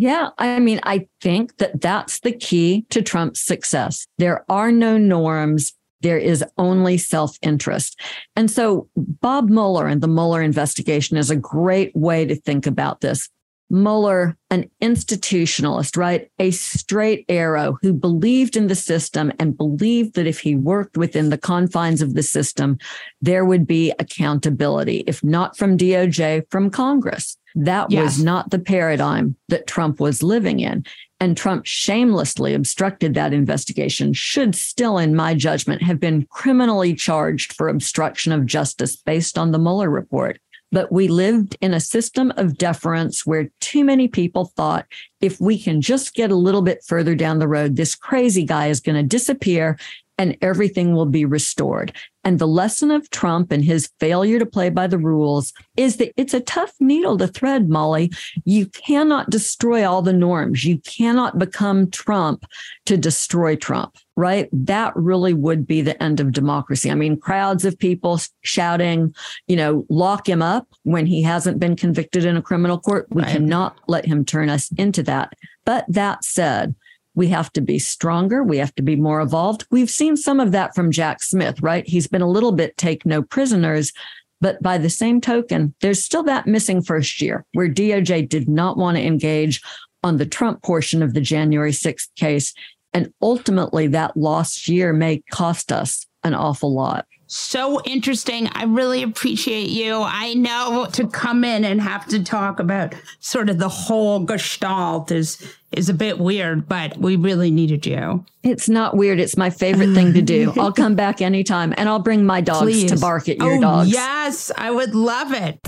Yeah, I mean, I think that that's the key to Trump's success. There are no norms. There is only self interest. And so Bob Mueller and the Mueller investigation is a great way to think about this. Mueller, an institutionalist, right? A straight arrow who believed in the system and believed that if he worked within the confines of the system, there would be accountability, if not from DOJ, from Congress. That yes. was not the paradigm that Trump was living in. And Trump shamelessly obstructed that investigation, should still, in my judgment, have been criminally charged for obstruction of justice based on the Mueller report. But we lived in a system of deference where too many people thought if we can just get a little bit further down the road, this crazy guy is going to disappear and everything will be restored. And the lesson of Trump and his failure to play by the rules is that it's a tough needle to thread, Molly. You cannot destroy all the norms. You cannot become Trump to destroy Trump, right? That really would be the end of democracy. I mean, crowds of people shouting, you know, lock him up when he hasn't been convicted in a criminal court. We right. cannot let him turn us into that. But that said, we have to be stronger. We have to be more evolved. We've seen some of that from Jack Smith, right? He's been a little bit take no prisoners. But by the same token, there's still that missing first year where DOJ did not want to engage on the Trump portion of the January 6th case. And ultimately, that lost year may cost us an awful lot
so interesting. I really appreciate you. I know to come in and have to talk about sort of the whole gestalt is is a bit weird, but we really needed you.
It's not weird. It's my favorite thing to do. I'll come back anytime and I'll bring my dogs Please. to bark at your
oh,
dogs.
Yes, I would love it.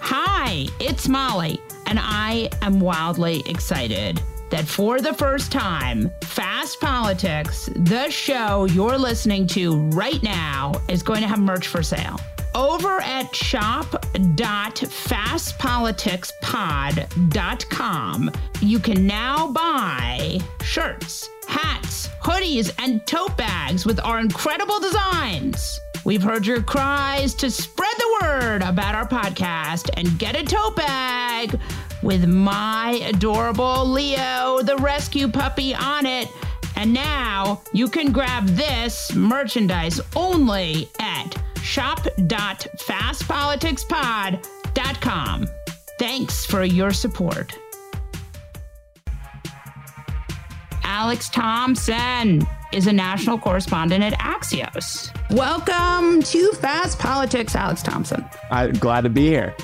Hi, it's Molly, and I am wildly excited that for the first time, Fast Politics, the show you're listening to right now, is going to have merch for sale. Over at shop.fastpoliticspod.com, you can now buy shirts, hats, hoodies, and tote bags with our incredible designs. We've heard your cries to spread the word about our podcast and get a tote bag with my adorable Leo, the rescue puppy, on it. And now you can grab this merchandise only at shop.fastpoliticspod.com. Thanks for your support. Alex Thompson is a national correspondent at Axios. Welcome to Fast Politics, Alex Thompson.
I'm glad to be here.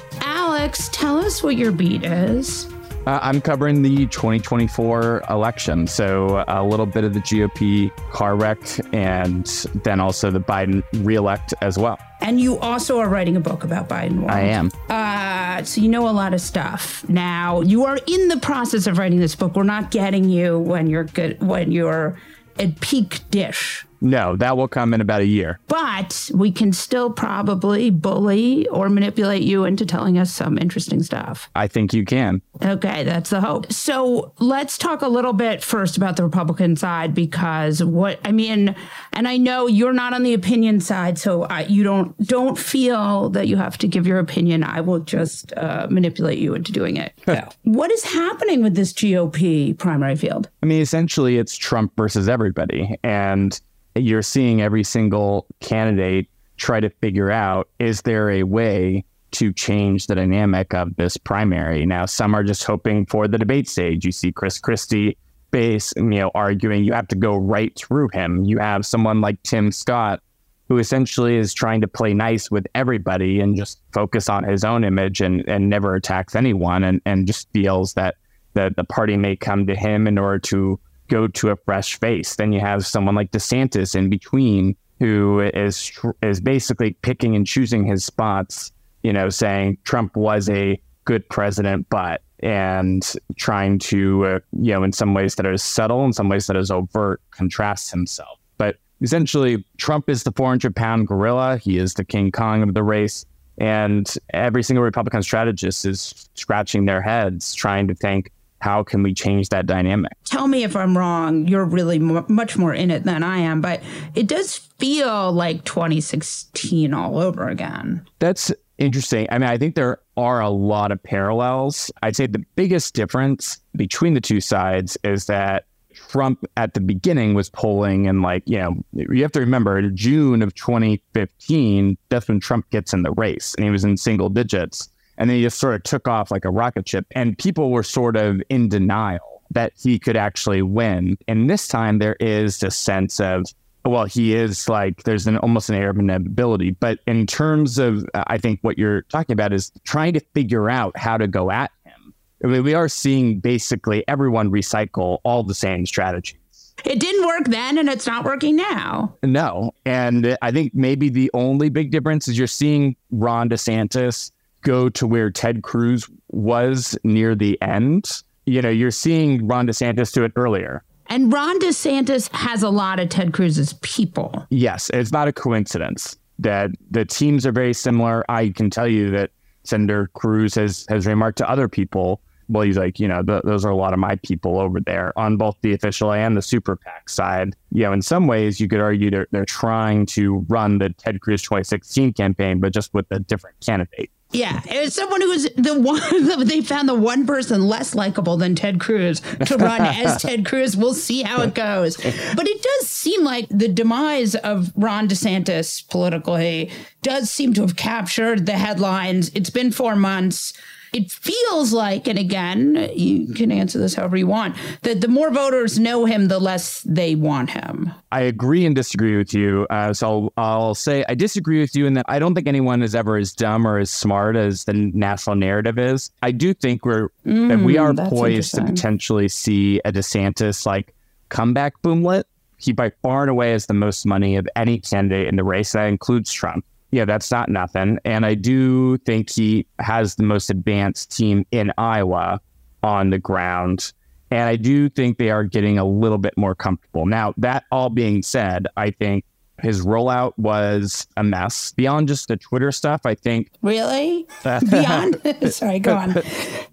Alex, tell us what your beat is.
Uh, I'm covering the 2024 election. So a little bit of the GOP car wreck and then also the Biden reelect as well.
And you also are writing a book about Biden. World.
I am.
Uh, so you know a lot of stuff. Now you are in the process of writing this book. We're not getting you when you're good when you're at peak dish.
No, that will come in about a year.
But we can still probably bully or manipulate you into telling us some interesting stuff.
I think you can.
Okay, that's the hope. So let's talk a little bit first about the Republican side because what I mean, and I know you're not on the opinion side, so I, you don't don't feel that you have to give your opinion. I will just uh, manipulate you into doing it. what is happening with this GOP primary field?
I mean, essentially, it's Trump versus everybody, and you're seeing every single candidate try to figure out is there a way to change the dynamic of this primary? Now, some are just hoping for the debate stage. You see Chris Christie base, you know, arguing you have to go right through him. You have someone like Tim Scott, who essentially is trying to play nice with everybody and just focus on his own image and, and never attacks anyone and, and just feels that the, the party may come to him in order to go to a fresh face. Then you have someone like DeSantis in between who is is basically picking and choosing his spots, you know, saying Trump was a good president, but and trying to, uh, you know, in some ways that are subtle, in some ways that is overt, contrasts himself. But essentially, Trump is the 400 pound gorilla. He is the King Kong of the race. And every single Republican strategist is scratching their heads trying to think, how can we change that dynamic?
Tell me if I'm wrong. You're really much more in it than I am, but it does feel like 2016 all over again.
That's interesting. I mean, I think there are a lot of parallels. I'd say the biggest difference between the two sides is that Trump at the beginning was polling and like, you know, you have to remember in June of 2015, that's when Trump gets in the race and he was in single digits. And then he just sort of took off like a rocket ship. And people were sort of in denial that he could actually win. And this time there is a sense of, well, he is like, there's an almost an air of inevitability. But in terms of, uh, I think what you're talking about is trying to figure out how to go at him. I mean, we are seeing basically everyone recycle all the same strategies.
It didn't work then and it's not working now.
No. And I think maybe the only big difference is you're seeing Ron DeSantis go to where Ted Cruz was near the end. You know, you're seeing Ron DeSantis do it earlier.
And Ron DeSantis has a lot of Ted Cruz's people.
Yes, it's not a coincidence that the teams are very similar. I can tell you that Senator Cruz has has remarked to other people. Well, he's like, you know, th- those are a lot of my people over there on both the official and the super PAC side. You know, in some ways, you could argue they're, they're trying to run the Ted Cruz 2016 campaign, but just with a different candidate.
Yeah, it's someone who's the one they found the one person less likable than Ted Cruz to run as Ted Cruz. We'll see how it goes. But it does seem like the demise of Ron DeSantis politically does seem to have captured the headlines. It's been four months it feels like, and again, you can answer this however you want, that the more voters know him, the less they want him.
I agree and disagree with you. Uh, so I'll, I'll, say I disagree with you in that I don't think anyone is ever as dumb or as smart as the national narrative is. I do think we're mm, that we are poised to potentially see a DeSantis like comeback boomlet. He by far and away has the most money of any candidate in the race. That includes Trump yeah, that's not nothing. And I do think he has the most advanced team in Iowa on the ground. And I do think they are getting a little bit more comfortable. Now, that all being said, I think his rollout was a mess. Beyond just the Twitter stuff, I think.
Really? Beyond? Sorry, go on.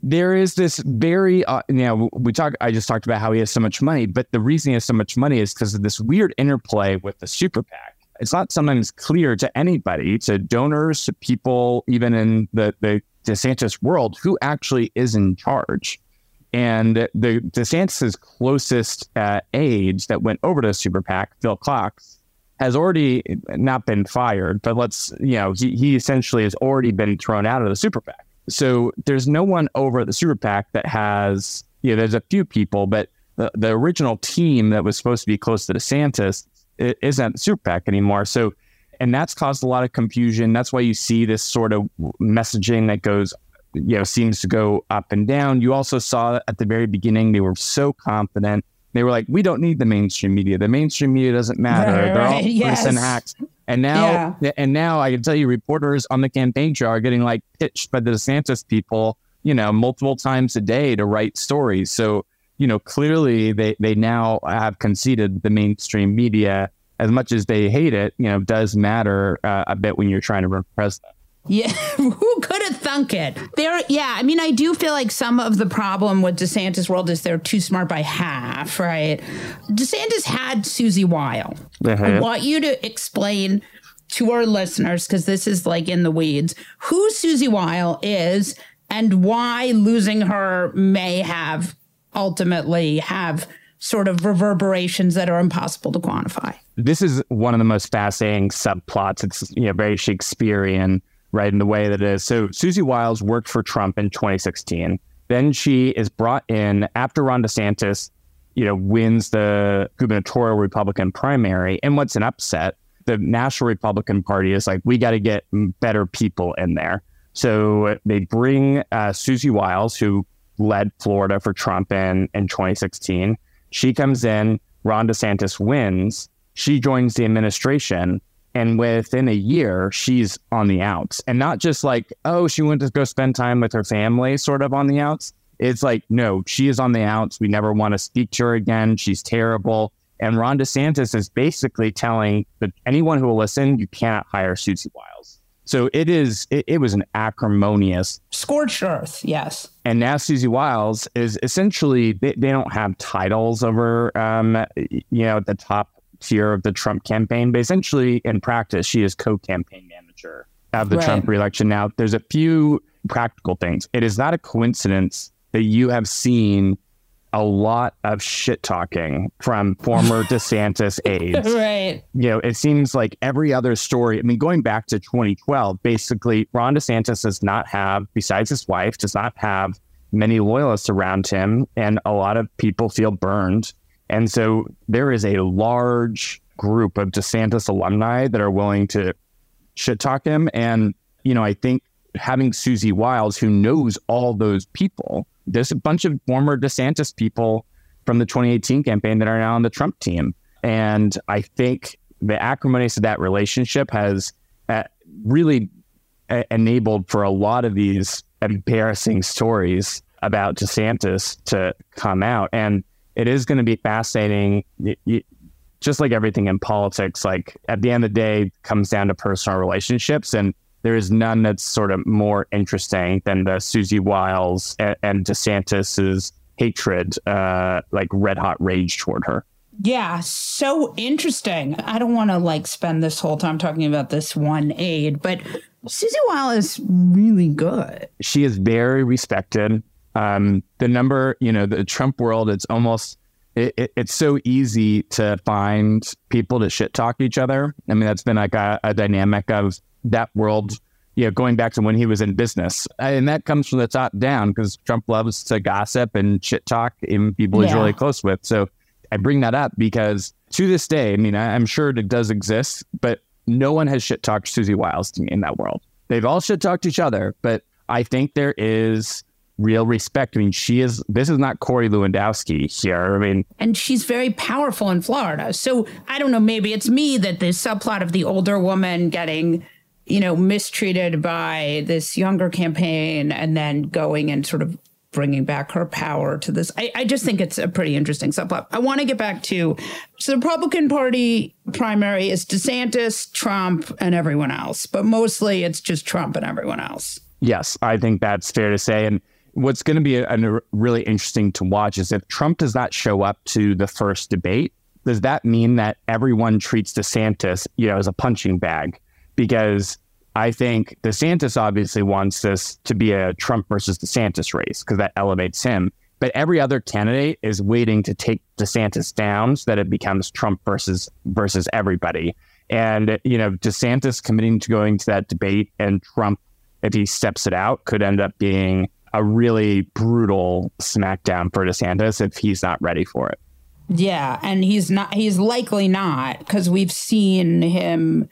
There is this very, uh, you know, we talk. I just talked about how he has so much money, but the reason he has so much money is because of this weird interplay with the super PAC it's not sometimes clear to anybody, to donors, to people, even in the, the DeSantis world, who actually is in charge. And the DeSantis's closest uh, aides that went over to Super PAC, Phil Cox, has already not been fired, but let's, you know, he, he essentially has already been thrown out of the Super PAC. So there's no one over at the Super PAC that has, you know, there's a few people, but the, the original team that was supposed to be close to DeSantis isn't super PAC anymore. So, and that's caused a lot of confusion. That's why you see this sort of messaging that goes, you know, seems to go up and down. You also saw at the very beginning, they were so confident. They were like, we don't need the mainstream media. The mainstream media doesn't matter. Right, They're all yes. person hacks. And now, yeah. and now I can tell you, reporters on the campaign trail are getting like pitched by the DeSantis people, you know, multiple times a day to write stories. So you know, clearly they, they now have conceded the mainstream media, as much as they hate it, you know, does matter uh, a bit when you're trying to run for president.
Yeah, who could have thunk it? There, yeah. I mean, I do feel like some of the problem with DeSantis' world is they're too smart by half, right? DeSantis had Susie Wiles. Uh-huh. I want you to explain to our listeners because this is like in the weeds who Susie Wiles is and why losing her may have ultimately have sort of reverberations that are impossible to quantify.
This is one of the most fascinating subplots. It's you know very Shakespearean, right, in the way that it is. So Susie Wiles worked for Trump in 2016. Then she is brought in after Ron DeSantis you know, wins the gubernatorial Republican primary. And what's an upset? The National Republican Party is like, we got to get better people in there. So they bring uh, Susie Wiles, who led Florida for Trump in, in 2016. She comes in, Ron DeSantis wins. She joins the administration. And within a year, she's on the outs. And not just like, oh, she went to go spend time with her family, sort of on the outs. It's like, no, she is on the outs. We never want to speak to her again. She's terrible. And Ron DeSantis is basically telling that anyone who will listen, you cannot hire Susie Wiles. So it is, it, it was an acrimonious
scorched earth. Yes.
And now Susie Wiles is essentially, they, they don't have titles over, um, you know, at the top tier of the Trump campaign, but essentially in practice, she is co campaign manager of the right. Trump reelection. Now, there's a few practical things. It is not a coincidence that you have seen a lot of shit talking from former DeSantis aides.
Right.
You know, it seems like every other story, I mean, going back to 2012, basically, Ron DeSantis does not have, besides his wife, does not have many loyalists around him. And a lot of people feel burned. And so there is a large group of DeSantis alumni that are willing to shit talk him. And, you know, I think having Susie Wiles, who knows all those people, there's a bunch of former DeSantis people from the 2018 campaign that are now on the Trump team. And I think the acrimonious of that relationship has uh, really uh, enabled for a lot of these embarrassing stories about DeSantis to come out. And it is going to be fascinating. just like everything in politics, like at the end of the day, comes down to personal relationships. And there is none that's sort of more interesting than the Susie Wiles and, and DeSantis's hatred, uh, like red hot rage toward her.
Yeah, so interesting. I don't want to like spend this whole time talking about this one aide, but Susie Wiles is really good.
She is very respected. Um, the number, you know, the Trump world, it's almost it, it, it's so easy to find people to shit talk each other. I mean, that's been like a, a dynamic of that world, you know, going back to when he was in business. And that comes from the top down because Trump loves to gossip and shit talk in people yeah. he's really close with. So I bring that up because to this day, I mean, I, am sure it does exist, but no one has shit talked Susie Wiles to me in that world. They've all shit talked each other, but I think there is real respect. I mean, she is, this is not Corey Lewandowski here. I mean,
and she's very powerful in Florida. So I don't know, maybe it's me that the subplot of the older woman getting you know, mistreated by this younger campaign and then going and sort of bringing back her power to this. I, I just think it's a pretty interesting subplot. I want to get back to so the Republican Party primary is DeSantis, Trump, and everyone else, but mostly it's just Trump and everyone else.
Yes, I think that's fair to say. And what's going to be a, a really interesting to watch is if Trump does not show up to the first debate, does that mean that everyone treats DeSantis, you know, as a punching bag? Because I think DeSantis obviously wants this to be a Trump versus DeSantis race because that elevates him. But every other candidate is waiting to take DeSantis down so that it becomes Trump versus versus everybody. And you know, DeSantis committing to going to that debate and Trump, if he steps it out, could end up being a really brutal smackdown for DeSantis if he's not ready for it.
Yeah, and he's not. He's likely not because we've seen him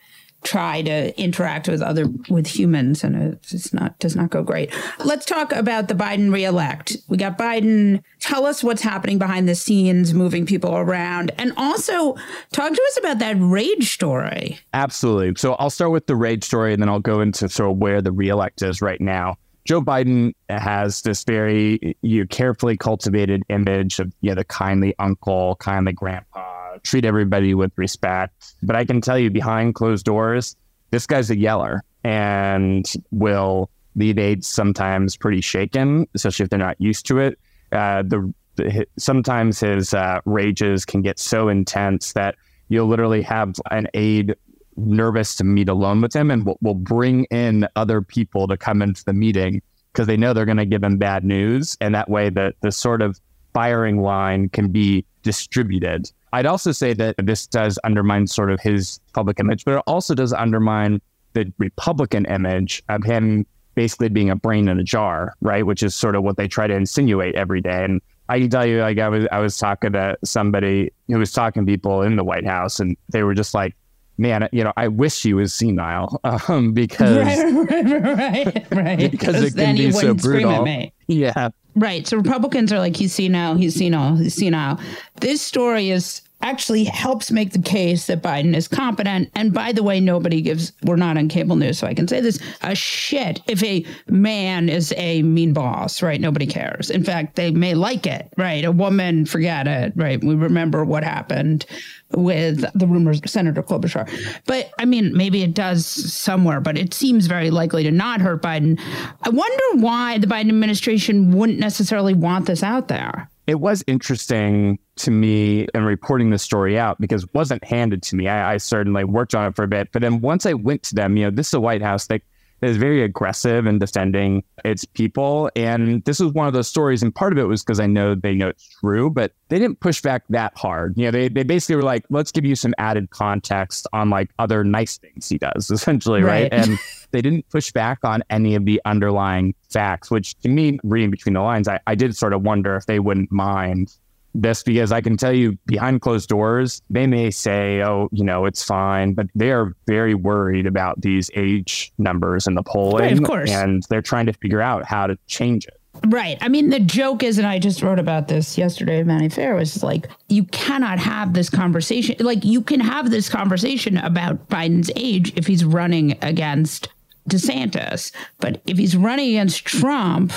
try to interact with other with humans and it's not does not go great. Let's talk about the Biden reelect. We got Biden. Tell us what's happening behind the scenes, moving people around, and also talk to us about that rage story.
Absolutely. So I'll start with the rage story, and then I'll go into sort of where the reelect is right now. Joe Biden has this very you know, carefully cultivated image of you know, the kindly uncle, kindly grandpa, treat everybody with respect. But I can tell you behind closed doors, this guy's a yeller and will leave aides sometimes pretty shaken, especially if they're not used to it. Uh, the, the, sometimes his uh, rages can get so intense that you'll literally have an aide nervous to meet alone with him and will, will bring in other people to come into the meeting because they know they're going to give him bad news. And that way, the, the sort of firing line can be distributed. I'd also say that this does undermine sort of his public image, but it also does undermine the Republican image of him basically being a brain in a jar, right? Which is sort of what they try to insinuate every day. And I can tell you, like I was, I was talking to somebody who was talking to people in the White House, and they were just like, "Man, you know, I wish he was senile um, because
right, right, right.
because it can be so brutal." Yeah,
Right. So Republicans are like, he's senile, he's senile, he's senile. This story is actually helps make the case that Biden is competent. And by the way, nobody gives, we're not on cable news, so I can say this, a shit if a man is a mean boss, right? Nobody cares. In fact, they may like it, right? A woman, forget it, right? We remember what happened with the rumors Senator Klobuchar. But I mean, maybe it does somewhere, but it seems very likely to not hurt Biden. I wonder why the Biden administration wouldn't necessarily want this out there.
It was interesting to me in reporting the story out because it wasn't handed to me. I, I certainly worked on it for a bit, but then once I went to them, you know, this is a White House that is very aggressive in defending its people, and this was one of those stories. And part of it was because I know they know it's true, but they didn't push back that hard. You know, they they basically were like, let's give you some added context on like other nice things he does, essentially, right?
Right.
And they didn't push back on any of the underlying facts, which to me, reading between the lines, I, I did sort of wonder if they wouldn't mind this because I can tell you behind closed doors, they may say, oh, you know, it's fine, but they are very worried about these age numbers in the polling.
Right, of course.
And they're trying to figure out how to change it.
Right. I mean, the joke is, and I just wrote about this yesterday at Vanity Fair, was like, you cannot have this conversation. Like, you can have this conversation about Biden's age if he's running against DeSantis. But if he's running against Trump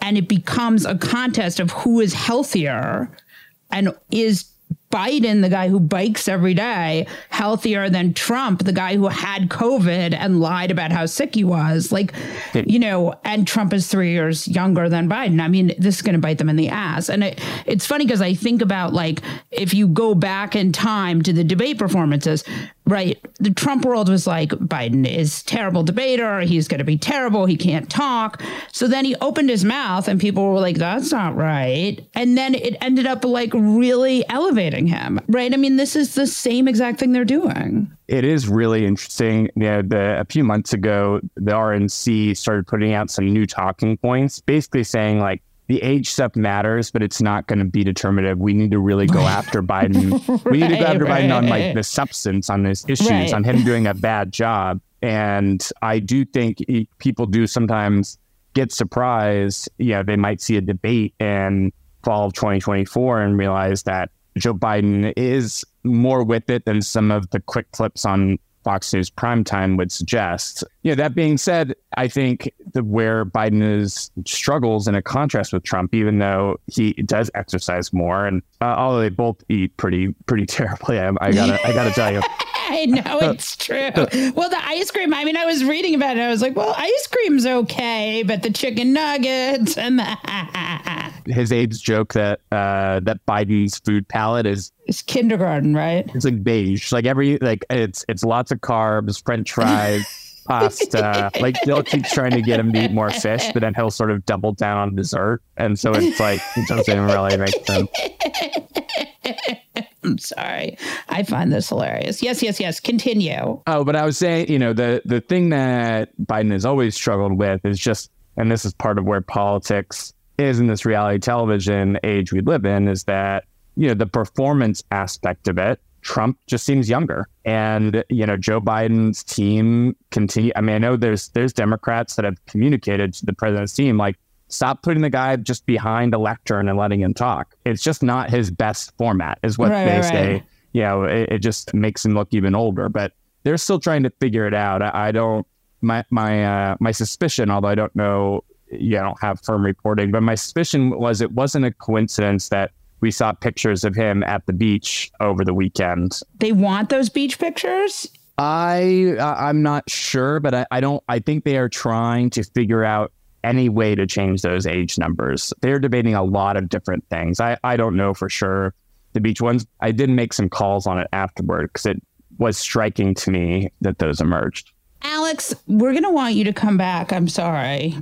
and it becomes a contest of who is healthier and is Biden, the guy who bikes every day, healthier than Trump, the guy who had COVID and lied about how sick he was. Like, you know, and Trump is three years younger than Biden. I mean, this is going to bite them in the ass. And it, it's funny because I think about like, if you go back in time to the debate performances, right? The Trump world was like, Biden is terrible debater. He's going to be terrible. He can't talk. So then he opened his mouth and people were like, that's not right. And then it ended up like really elevating him, right? I mean, this is the same exact thing they're doing.
It is really interesting. You know, the, a few months ago, the RNC started putting out some new talking points, basically saying like the age stuff matters, but it's not going to be determinative. We need to really go after Biden. we need to go
Right,
after Biden on like the substance, on his issues,
Right.
on him doing a bad job. And I do think he- people do sometimes get surprised. You know, they might see a debate in fall of 2024 and realize that Joe Biden is more with it than some of the quick clips on Fox News primetime would suggest. You know, that being said, I think the where Biden is struggles in a contrast with Trump, even though he does exercise more, and uh, although they both eat pretty pretty terribly, I, I gotta I gotta tell you.
I know it's true. Well, the ice cream, I mean, I was reading about it. I was like, well, ice cream's okay, but the chicken nuggets and the
his aides joke that uh, that Biden's food palette is
it's kindergarten, right?
it's like beige, like every like it's it's lots of carbs, French fries, pasta. Like they'll keep trying to get him to eat more fish, but then he'll sort of double down on dessert, and so it's like it doesn't really make sense.
I'm sorry. I find this hilarious. Yes, yes, yes. Continue.
Oh, but I was saying, you know, the the thing that Biden has always struggled with is just, and this is part of where politics is in this reality television age we live in, is that you know the performance aspect of it. Trump just seems younger, and you know Joe Biden's team continue. I mean, I know there's there's Democrats that have communicated to the president's team like. Stop putting the guy just behind a lectern and letting him talk. It's just not his best format, is what
Right,
they
right,
say
right.
you know, it, it just makes him look even older. But they're still trying to figure it out. I, I don't my my uh, my suspicion, although I don't know, you know, I don't have firm reporting, but my suspicion was it wasn't a coincidence that we saw pictures of him at the beach over the weekend.
They want those beach pictures?
I I- I'm not sure, but I, I don't. I think they are trying to figure out any way to change those age numbers. They're debating a lot of different things. I I don't know for sure the beach ones. I did make some calls on it afterward because it was striking to me that those emerged.
Alex, we're going to want you to come back. I'm sorry.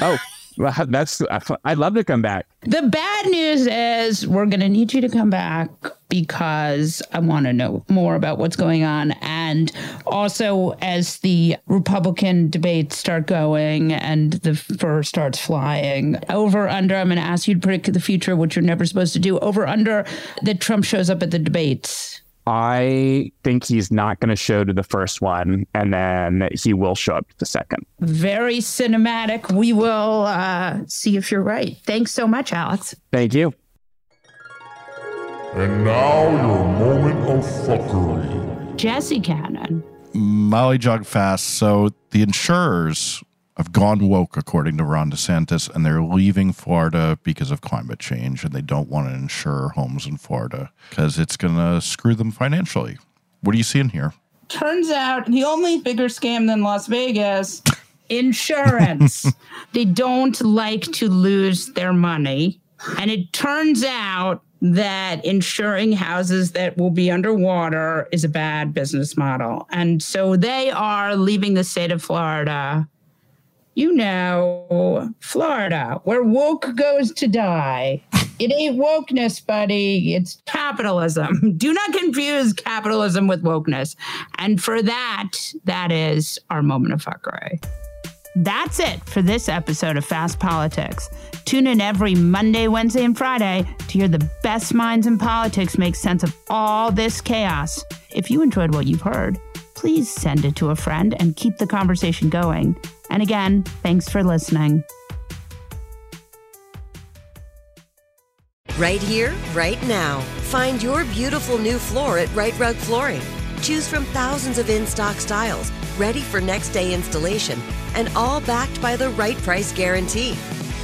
Oh, well, that's I'd love to come back.
The bad news is we're going to need you to come back because I want to know more about what's going on. And also, as the Republican debates start going and the fur starts flying, over under, I'm going to ask you to predict the future, which you're never supposed to do. Over under that Trump shows up at the debates.
I think he's not going to show to the first one, and then he will show up to the second.
Very cinematic. We will uh, see if you're right. Thanks so much, Alex.
Thank you.
And now your moment of fuckery.
Jesse Cannon.
Molly Jong-Fast. So the insurers have gone woke, according to Ron DeSantis, and they're leaving Florida because of climate change, and they don't want to insure homes in Florida because it's going to screw them financially. What are you seeing here?
Turns out the only bigger scam than Las Vegas insurance. they don't like to lose their money. And it turns out that insuring houses that will be underwater is a bad business model. And so they are leaving the state of Florida. You know, Florida, where woke goes to die. It ain't wokeness, buddy. It's capitalism. Do not confuse capitalism with wokeness. And for that, that is our moment of fuckery. That's it for this episode of Fast Politics. Tune in every Monday, Wednesday, and Friday to hear the best minds in politics make sense of all this chaos. If you enjoyed what you've heard, please send it to a friend and keep the conversation going. And again, thanks for listening.
Right here, right now. Find your beautiful new floor at Rite Rug Flooring. Choose from thousands of in stock styles, ready for next day installation, and all backed by the right price guarantee.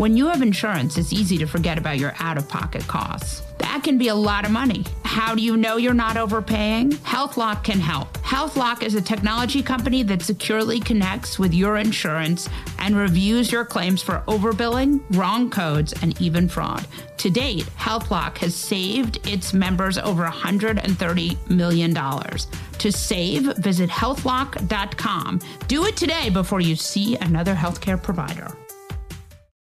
When you have insurance, it's easy to forget about your out of pocket costs. That can be a lot of money. How do you know you're not overpaying? HealthLock can help. HealthLock is a technology company that securely connects with your insurance and reviews your claims for overbilling, wrong codes, and even fraud. To date, HealthLock has saved its members over $130 million. To save, visit healthlock.com. Do it today before you see another healthcare provider.